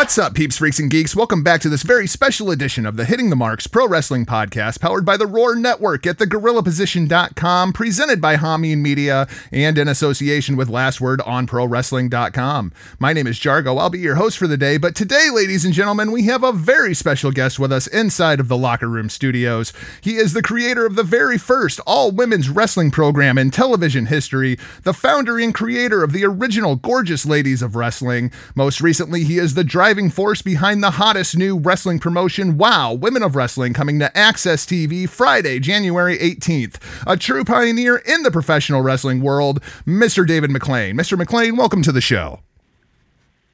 What's up, peeps, freaks, and geeks? Welcome back to this very special edition of the Hitting the Marks Pro Wrestling Podcast, powered by the Roar Network at thegorillaposition.com, presented by Hameen Media, and in association with Last Word on ProWrestling.com. My name is Jargo. I'll be your host for the day, but today, ladies and gentlemen, we have a very special guest with us inside of the Locker Room Studios. He is the creator of the very first all women's wrestling program in television history, the founder and creator of the original Gorgeous Ladies of Wrestling. Most recently, he is the driving force behind the hottest new wrestling promotion, Wow, Women of Wrestling, coming to AXS TV Friday, January 18th. A true pioneer in the professional wrestling world, Mr. David McLane. Mr. McLane, welcome to the show.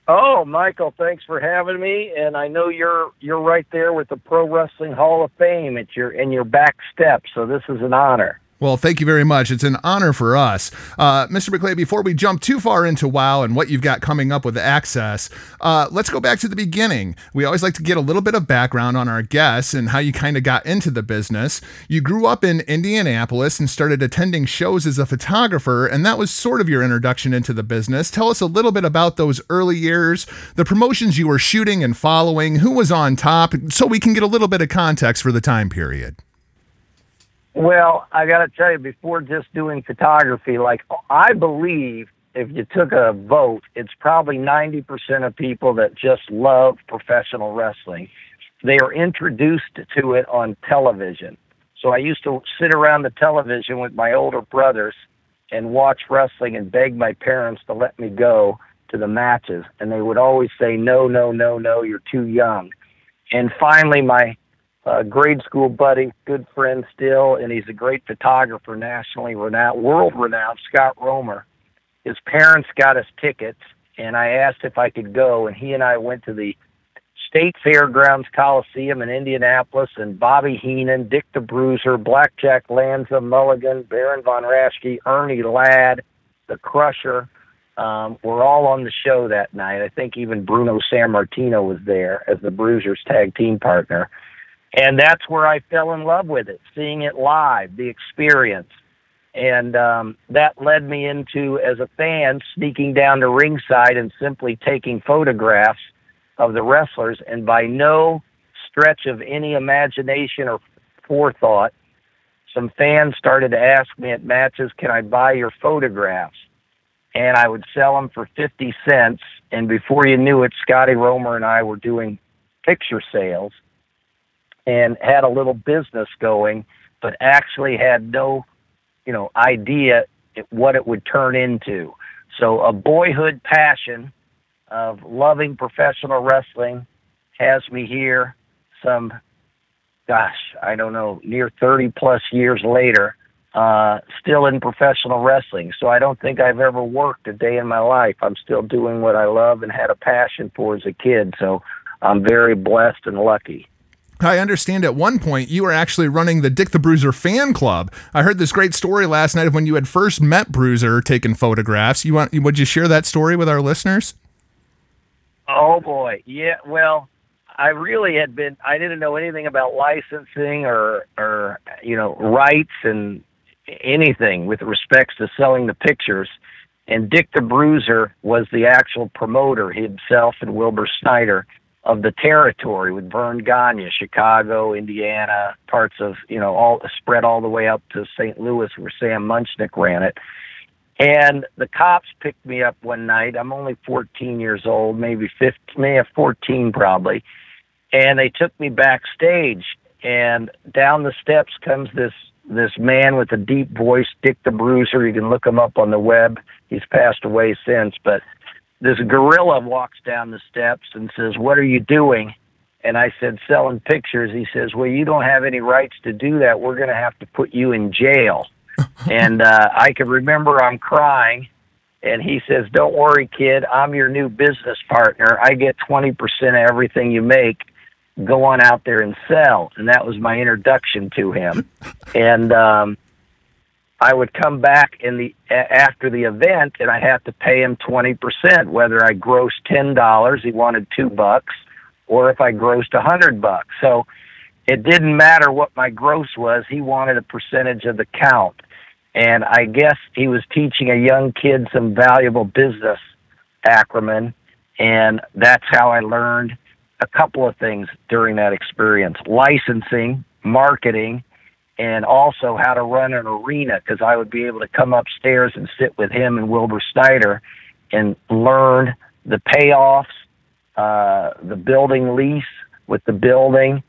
Oh, Michael, thanks for having me. And I know you're you're right there with the Pro Wrestling Hall of Fame at your in your back step, so this is an honor. Well, thank you very much. It's an honor for us. Uh, Mr. McLane, before we jump too far into WoW and what you've got coming up with AXS, uh, let's go back to the beginning. We always like to get a little bit of background on our guests and how you kind of got into the business. You grew up in Indianapolis and started attending shows as a photographer, and that was sort of your introduction into the business. Tell us a little bit about those early years, the promotions you were shooting and following, who was on top, so we can get a little bit of context for the time period. Well, I got to tell you, before just doing photography, like I believe if you took a vote, it's probably 90% of people that just love professional wrestling. They are introduced to it on television. So I used to sit around the television with my older brothers and watch wrestling and beg my parents to let me go to the matches. And they would always say, no, no, no, no, you're too young. And finally, my uh, grade school buddy, good friend still, and he's a great photographer, nationally renowned, world renowned, Scott Romer. His parents got us tickets, and I asked if I could go, and he and I went to the State Fairgrounds Coliseum in Indianapolis, and Bobby Heenan, Dick the Bruiser, Blackjack Lanza, Mulligan, Baron von Raschke, Ernie Ladd, The Crusher, um, were all on the show that night. I think even Bruno Sammartino was there as the Bruisers tag team partner and that's where I fell in love with it, seeing it live, the experience. And um, that led me into, as a fan, sneaking down to ringside and simply taking photographs of the wrestlers. And by no stretch of any imagination or forethought, some fans started to ask me at matches, Can I buy your photographs? And I would sell them for 50 cents. And before you knew it, Scotty Romer and I were doing picture sales and had a little business going, but actually had no, you know, idea what it would turn into. So a boyhood passion of loving professional wrestling has me here some gosh, I don't know, near 30 plus years later, uh, still in professional wrestling. So I don't think I've ever worked a day in my life. I'm still doing what I love and had a passion for as a kid. So I'm very blessed and lucky. I understand at one point you were actually running the Dick the Bruiser fan club. I heard this great story last night of when you had first met Bruiser taking photographs. You want would you share that story with our listeners? Oh boy. Yeah, well, I really had been I didn't know anything about licensing or or you know, rights and anything with respects to selling the pictures. And Dick the Bruiser was the actual promoter himself and Wilbur Snyder of the territory with Verne Gagne, Chicago, Indiana, parts of you know all spread all the way up to St. Louis where Sam Muchnick ran it. And the cops picked me up one night. I'm only 14 years old, maybe 15, maybe 14 probably, and they took me backstage. And down the steps comes this this man with a deep voice, Dick the Bruiser. You can look him up on the web. He's passed away since, but this gorilla walks down the steps and says, What are you doing? And I said, Selling pictures. He says, Well, you don't have any rights to do that. We're going to have to put you in jail. and uh, I can remember I'm crying. And he says, Don't worry, kid. I'm your new business partner. I get 20% of everything you make. Go on out there and sell. And that was my introduction to him. and, um, I would come back in the after the event and I have to pay him 20% whether I grossed $10 he wanted 2 bucks or if I grossed a 100 bucks. So it didn't matter what my gross was he wanted a percentage of the count. And I guess he was teaching a young kid some valuable business acumen And that's how I learned a couple of things during that experience. Licensing, marketing, and also how to run an arena because I would be able to come upstairs and sit with him and Wilbur Snyder and learn the payoffs, uh, the building lease with the building,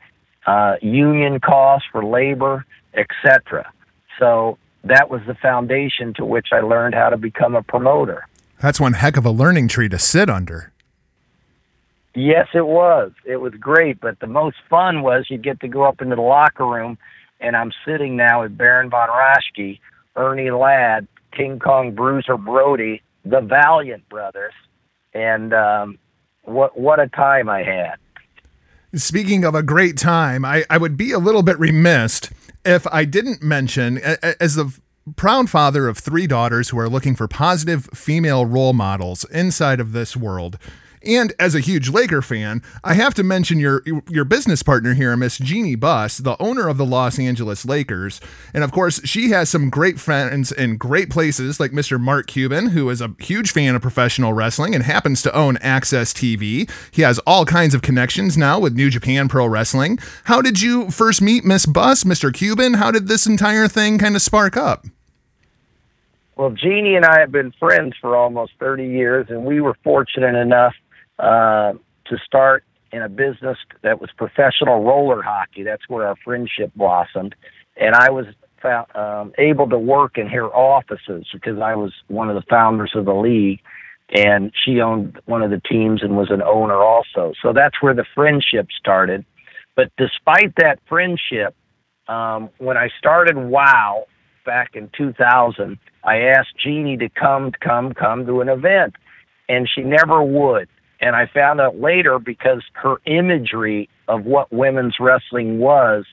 uh, union costs for labor, etc. So that was the foundation to which I learned how to become a promoter. That's one heck of a learning tree to sit under. Yes, it was. It was great, but the most fun was you get to go up into the locker room, and I'm sitting now with Baron von Raschke, Ernie Ladd, King Kong Bruiser Brody, the Valiant brothers, and um, what what a time I had. Speaking of a great time, I, I would be a little bit remiss if I didn't mention, as the proud father of three daughters who are looking for positive female role models inside of this world, and as a huge Laker fan, I have to mention your your business partner here, Miss Jeanie Buss, the owner of the Los Angeles Lakers. And of course, she has some great friends in great places like Mr. Mark Cuban, who is a huge fan of professional wrestling and happens to own AXS TV. He has all kinds of connections now with New Japan Pro Wrestling. How did you first meet Miss Buss, Mr. Cuban? How did this entire thing kind of spark up? Well, Jeanie and I have been friends for almost 30 years, and we were fortunate enough uh, to start in a business that was professional roller hockey. That's where our friendship blossomed. And I was found, um, able to work in her offices because I was one of the founders of the league. And she owned one of the teams and was an owner also. So that's where the friendship started. But despite that friendship, um, when I started WOW back in 2000, I asked Jeanie to come, come, come to an event, and she never would. And I found out later because her imagery of what women's wrestling was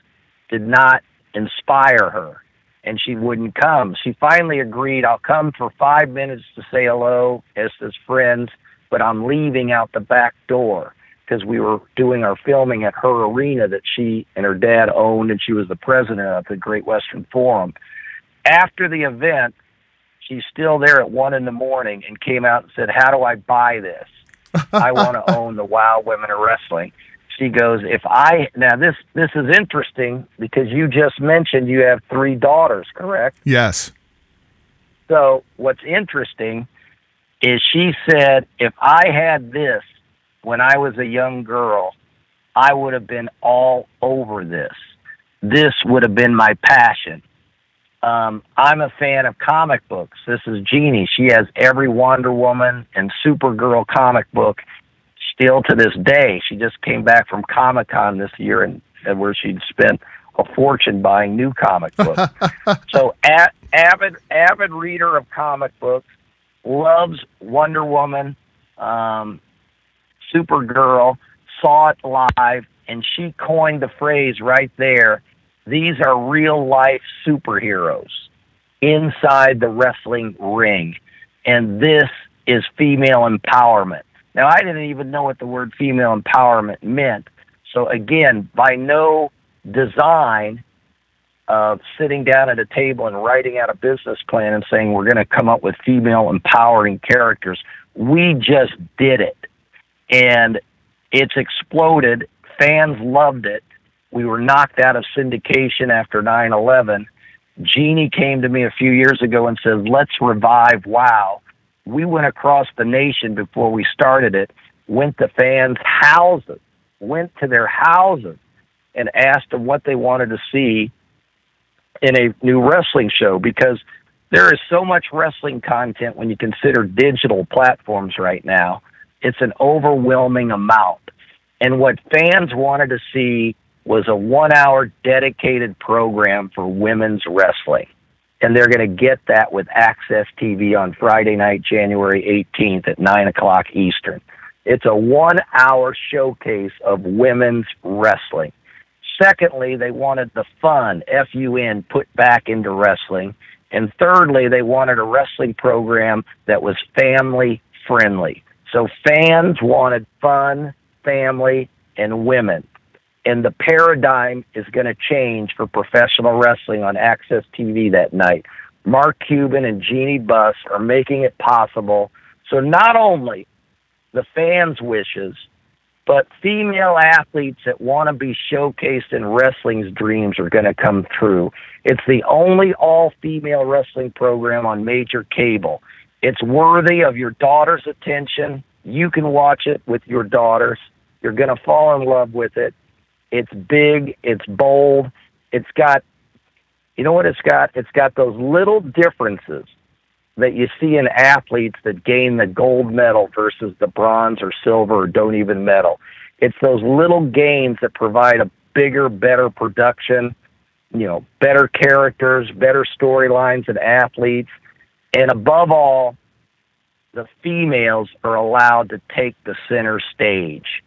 did not inspire her and she wouldn't come. She finally agreed, I'll come for five minutes to say hello as his friends, but I'm leaving out the back door because we were doing our filming at her arena that she and her dad owned, and she was the president of the Great Western Forum. After the event, she's still there at one in the morning and came out and said, How do I buy this? I want to own the Wow Women of Wrestling. She goes, if I now this this is interesting because you just mentioned you have three daughters, correct? Yes. So what's interesting is she said, if I had this when I was a young girl, I would have been all over this. This would have been my passion. Um, I'm a fan of comic books. This is Jeanie. She has every Wonder Woman and Supergirl comic book still to this day. She just came back from Comic Con this year and, and where she'd spent a fortune buying new comic books. so a- avid avid reader of comic books, loves Wonder Woman, um, Supergirl, saw it live, and she coined the phrase right there these are real life superheroes inside the wrestling ring. And this is female empowerment. Now, I didn't even know what the word female empowerment meant. So, again, by no design of sitting down at a table and writing out a business plan and saying we're going to come up with female empowering characters, we just did it. And it's exploded. Fans loved it we were knocked out of syndication after 9 11. Jeanie came to me a few years ago and said, Let's revive WOW. We went across the nation before we started it, went to fans' houses, went to their houses, and asked them what they wanted to see in a new wrestling show because there is so much wrestling content when you consider digital platforms right now. It's an overwhelming amount. And what fans wanted to see was a one hour dedicated program for women's wrestling. And they're going to get that with AXS TV on Friday night, January 18th at 9 o'clock Eastern. It's a one hour showcase of women's wrestling. Secondly, they wanted the fun, F U N, put back into wrestling. And thirdly, they wanted a wrestling program that was family friendly. So fans wanted fun, family, and women and the paradigm is going to change for professional wrestling on AXS TV that night. Mark Cuban and Jeanie Buss are making it possible. So not only the fans' wishes, but female athletes that want to be showcased in wrestling's dreams are going to come true. It's the only all female wrestling program on major cable. It's worthy of your daughter's attention. You can watch it with your daughters. You're going to fall in love with it. It's big, it's bold, it's got, you know what it's got? It's got those little differences that you see in athletes that gain the gold medal versus the bronze or silver or don't even medal. It's those little gains that provide a bigger, better production, you know, better characters, better storylines and athletes. And above all, the females are allowed to take the center stage.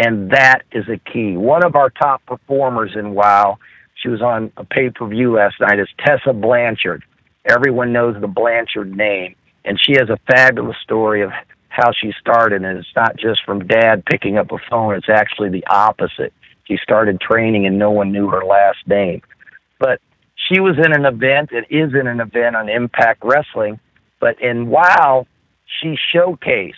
And that is a key. One of our top performers in WOW, she was on a pay per view last night, is Tessa Blanchard. Everyone knows the Blanchard name, and she has a fabulous story of how she started. And it's not just from dad picking up a phone, it's actually the opposite. She started training and no one knew her last name. But she was in an event, it is in an event on Impact Wrestling, but in WOW, she showcased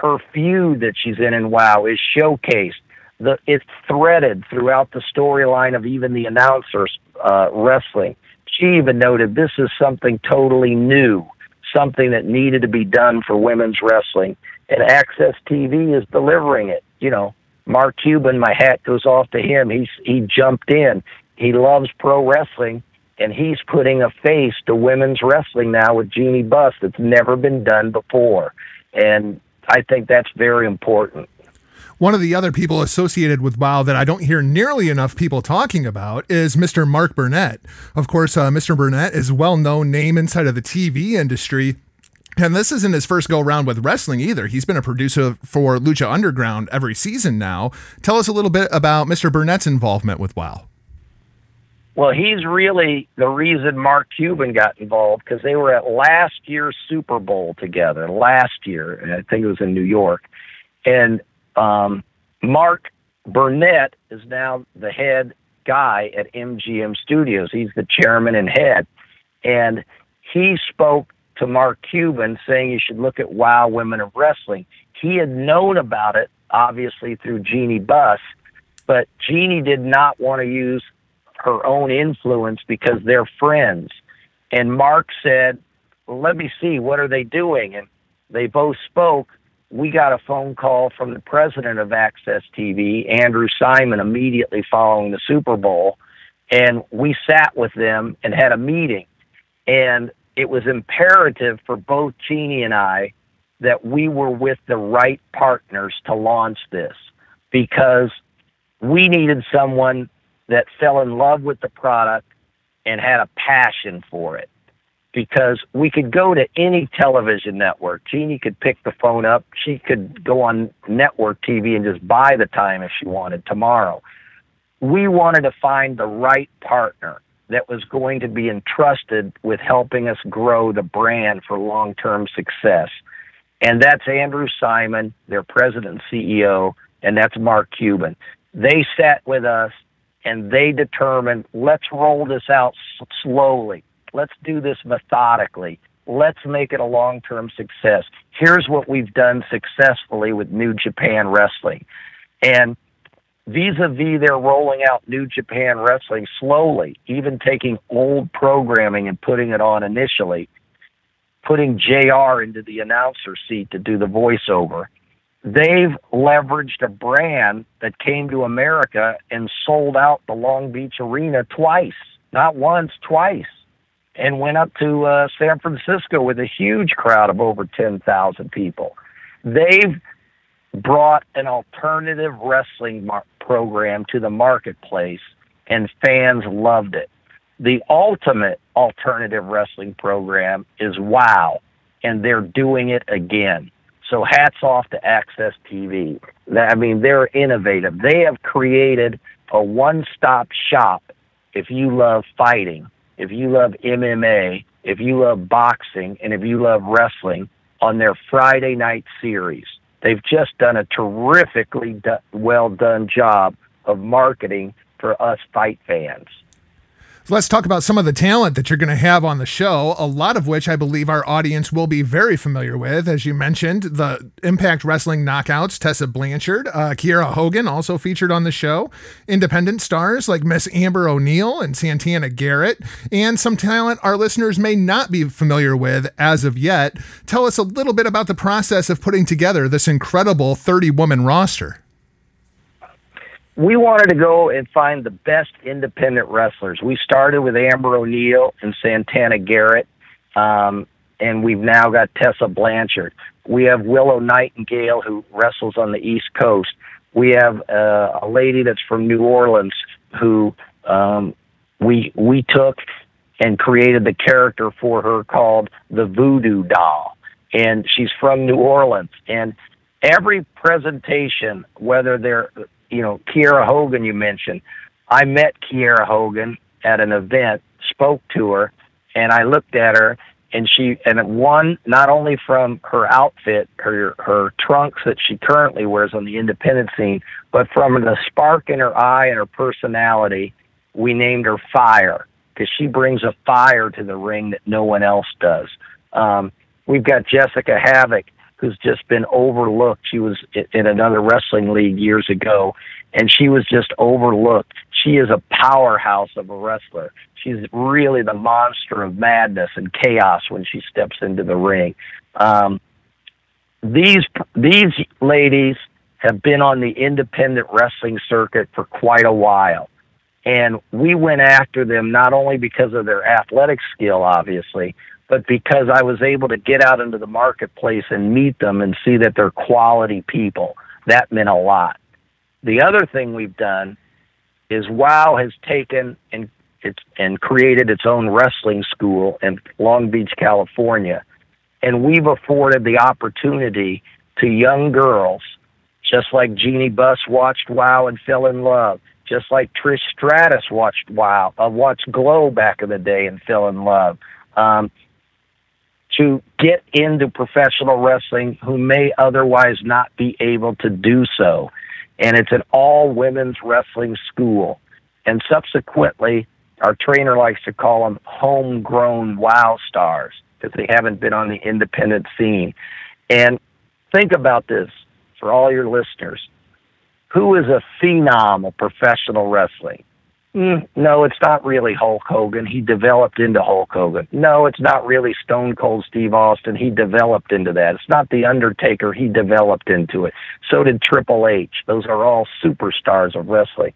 her feud that she's in in WOW is showcased. The it's threaded throughout the storyline of even the announcers uh, wrestling she even noted this is something totally new, something that needed to be done for women's wrestling. And AXS TV is delivering it. You know, Mark Cuban, my hat goes off to him. He's he jumped in. He loves pro wrestling and he's putting a face to women's wrestling now with Jeanie Buss that's never been done before. And I think that's very important. One of the other people associated with WoW that I don't hear nearly enough people talking about is Mr. Mark Burnett. Of course, uh, Mr. Burnett is a well known name inside of the TV industry. And this isn't his first go round with wrestling either. He's been a producer for Lucha Underground every season now. Tell us a little bit about Mr. Burnett's involvement with WoW. Well, he's really the reason Mark Cuban got involved because they were at last year's Super Bowl together. Last year, I think it was in New York, and um, Mark Burnett is now the head guy at MGM Studios. He's the chairman and head. And he spoke to Mark Cuban saying you should look at Wow Women of Wrestling. He had known about it, obviously, through Jeanie Buss, but Jeanie did not want to use her own influence because they're friends. And Mark said, let me see, what are they doing? And they both spoke we got a phone call from the president of AXS TV, Andrew Simon, immediately following the Super Bowl. And we sat with them and had a meeting. And it was imperative for both Jeanie and I that we were with the right partners to launch this because we needed someone that fell in love with the product and had a passion for it because we could go to any television network. Jeanie could pick the phone up. She could go on network TV and just buy the time if she wanted tomorrow. We wanted to find the right partner that was going to be entrusted with helping us grow the brand for long term success. And that's Andrew Simon, their president and CEO, and that's Mark Cuban. They sat with us and they determined let's roll this out slowly Let's do this methodically. Let's make it a long term success. Here's what we've done successfully with New Japan Wrestling. And vis a vis, they're rolling out New Japan Wrestling slowly, even taking old programming and putting it on initially, putting JR into the announcer seat to do the voiceover. They've leveraged a brand that came to America and sold out the Long Beach Arena twice, not once, twice and went up to uh, San Francisco with a huge crowd of over 10,000 people. They've brought an alternative wrestling mar- program to the marketplace, and fans loved it. The ultimate alternative wrestling program is WOW, and they're doing it again. So hats off to AXS TV. I mean, they're innovative. They have created a one-stop shop if you love fighting if you love MMA, if you love boxing, and if you love wrestling on their Friday night series. They've just done a terrifically do- well done job of marketing for us fight fans. Let's talk about some of the talent that you're going to have on the show, a lot of which I believe our audience will be very familiar with. As you mentioned, the Impact Wrestling Knockouts, Tessa Blanchard, uh, Kiera Hogan also featured on the show, independent stars like Miss Amber O'Neal and Santana Garrett, and some talent our listeners may not be familiar with as of yet. Tell us a little bit about the process of putting together this incredible 30 woman roster we wanted to go and find the best independent wrestlers. We started with Amber O'Neal and Santana Garrett, um, and we've now got Tessa Blanchard. We have Willow Nightingale who wrestles on the East Coast. We have uh, a lady that's from New Orleans who um, we we took and created the character for her called the Voodoo Doll, and she's from New Orleans. And every presentation, whether they're you know, Kiera Hogan, you mentioned. I met Kiera Hogan at an event, spoke to her, and I looked at her, and she, and one, not only from her outfit, her her trunks that she currently wears on the independent scene, but from the spark in her eye and her personality, we named her Fire because she brings a fire to the ring that no one else does. Um, we've got Jessica Havoc, who's just been overlooked. She was in another wrestling league years ago, and she was just overlooked. She is a powerhouse of a wrestler. She's really the monster of madness and chaos when she steps into the ring. Um, these these ladies have been on the independent wrestling circuit for quite a while. And we went after them not only because of their athletic skill, obviously, but because I was able to get out into the marketplace and meet them and see that they're quality people. That meant a lot. The other thing we've done is WOW has taken and it's and created its own wrestling school in Long Beach, California. And we've afforded the opportunity to young girls, just like Jeanie Buss watched WOW and fell in love, just like Trish Stratus watched WOW, uh, watched Glow back in the day and fell in love. Um, to get into professional wrestling who may otherwise not be able to do so. And it's an all women's wrestling school. And subsequently, our trainer likes to call them homegrown wow stars because they haven't been on the independent scene. And think about this for all your listeners. Who is a phenom of professional wrestling? Mm, no, it's not really Hulk Hogan. He developed into Hulk Hogan. No, it's not really Stone Cold Steve Austin. He developed into that. It's not The Undertaker. He developed into it. So did Triple H. Those are all superstars of wrestling.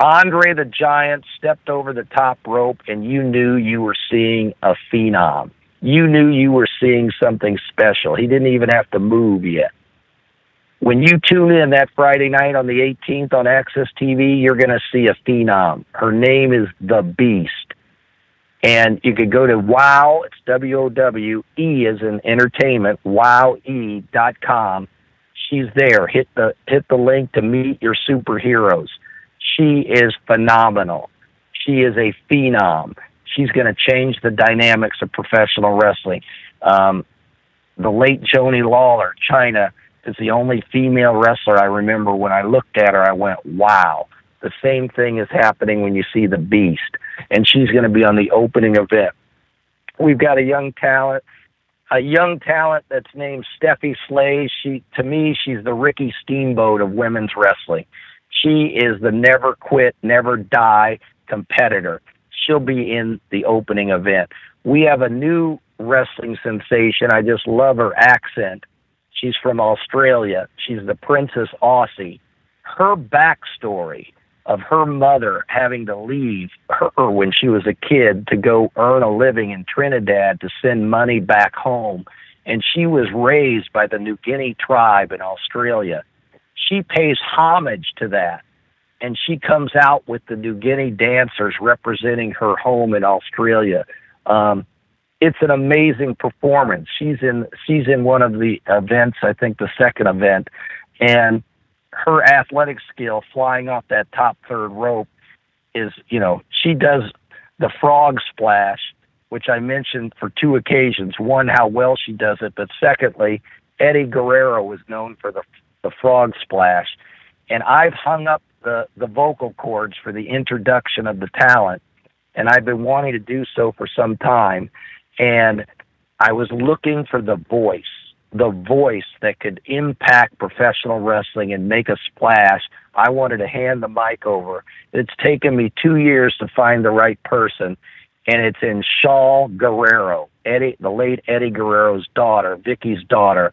Andre the Giant stepped over the top rope, and you knew you were seeing a phenom. You knew you were seeing something special. He didn't even have to move yet when you tune in that Friday night on the 18th on AXS TV, you're going to see a phenom. Her name is The Beast. And you could go to WOW, it's W O W E as in entertainment, wowe.com. She's there. Hit the hit the link to meet your superheroes. She is phenomenal. She is a phenom. She's going to change the dynamics of professional wrestling. Um, the late Joanie Laurer, Chyna, is the only female wrestler I remember when I looked at her, I went, wow. The same thing is happening when you see the Beast, and she's going to be on the opening event. We've got a young talent, a young talent that's named Steffi Slay. She, to me, she's the Ricky Steamboat of women's wrestling. She is the never quit, never die competitor. She'll be in the opening event. We have a new wrestling sensation. I just love her accent. She's from Australia. She's the Princess Aussie. Her backstory of her mother having to leave her when she was a kid to go earn a living in Trinidad to send money back home. And she was raised by the New Guinea tribe in Australia. She pays homage to that. And she comes out with the New Guinea dancers representing her home in Australia. Um, it's an amazing performance. She's in she's in one of the events, I think the second event, and her athletic skill flying off that top third rope is, you know, she does the frog splash, which I mentioned for two occasions. One, how well she does it, but secondly, Eddie Guerrero was known for the the frog splash, and I've hung up the the vocal cords for the introduction of the talent and I've been wanting to do so for some time. And I was looking for the voice, the voice that could impact professional wrestling and make a splash. I wanted to hand the mic over. It's taken me two years to find the right person, and it's in Shaul Guerrero, Eddie, the late Eddie Guerrero's daughter, Vicky's daughter.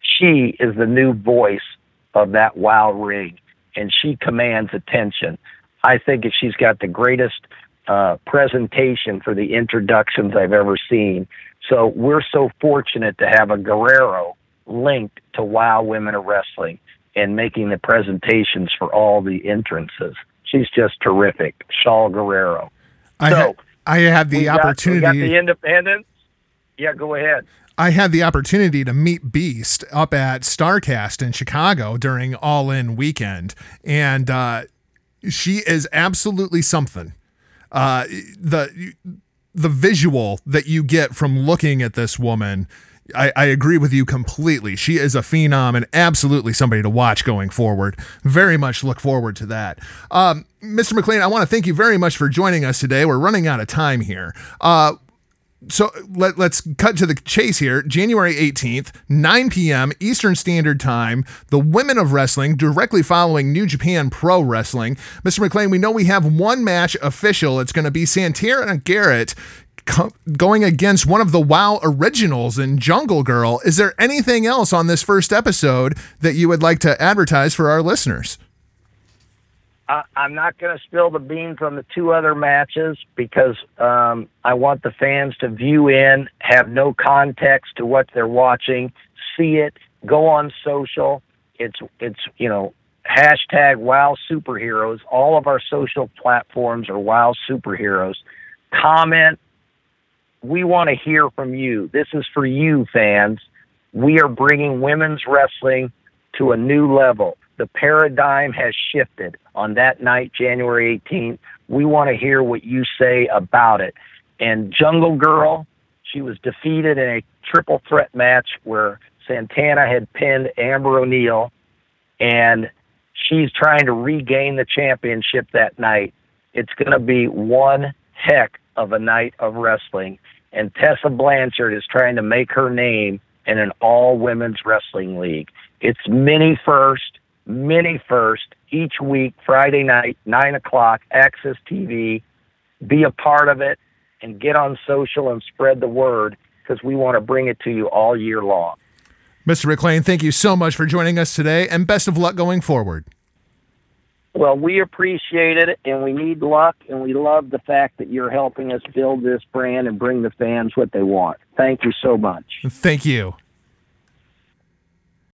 She is the new voice of that wild ring, and she commands attention. I think she's got the greatest uh, presentation for the introductions I've ever seen. So we're so fortunate to have a Guerrero linked to WOW Women of Wrestling and making the presentations for all the entrances. She's just terrific, Shaul Guerrero. I so, ha- I had the opportunity. Got, we got the independence. Yeah, go ahead. I had the opportunity to meet Beast up at Starcast in Chicago during All In weekend, and uh, she is absolutely something. Uh, the the visual that you get from looking at this woman. I, I, agree with you completely. She is a phenom and absolutely somebody to watch going forward. Very much look forward to that. Um, Mr. McLane, I want to thank you very much for joining us today. We're running out of time here. Uh, so let, us cut to the chase here. January 18th, 9 p.m. Eastern Standard Time, the Women of Wrestling, directly following New Japan Pro Wrestling. Mr. McLane, we know we have one match official. It's going to be Santana Garrett co- going against one of the WoW originals in Jungle Girl. Is there anything else on this first episode that you would like to advertise for our listeners? I, am not going to spill the beans on the two other matches because um, I want the fans to view in, have no context to what they're watching, see it, go on social. It's it's you know hashtag Wow Superheroes. All of our social platforms are Wow Superheroes. Comment. We want to hear from you. This is for you, fans. We are bringing women's wrestling to a new level the paradigm has shifted on that night, January 18th. We want to hear what you say about it. And Jungle Girl, she was defeated in a triple threat match where Santana had pinned Amber O'Neal, and she's trying to regain the championship that night. It's going to be one heck of a night of wrestling. And Tessa Blanchard is trying to make her name in an all women's wrestling league. It's mini first mini first each week, Friday night, 9 o'clock, AXS TV. Be a part of it and get on social and spread the word because we want to bring it to you all year long. Mr. McLane, thank you so much for joining us today and best of luck going forward. Well, we appreciate it and we need luck and we love the fact that you're helping us build this brand and bring the fans what they want. Thank you so much. Thank you.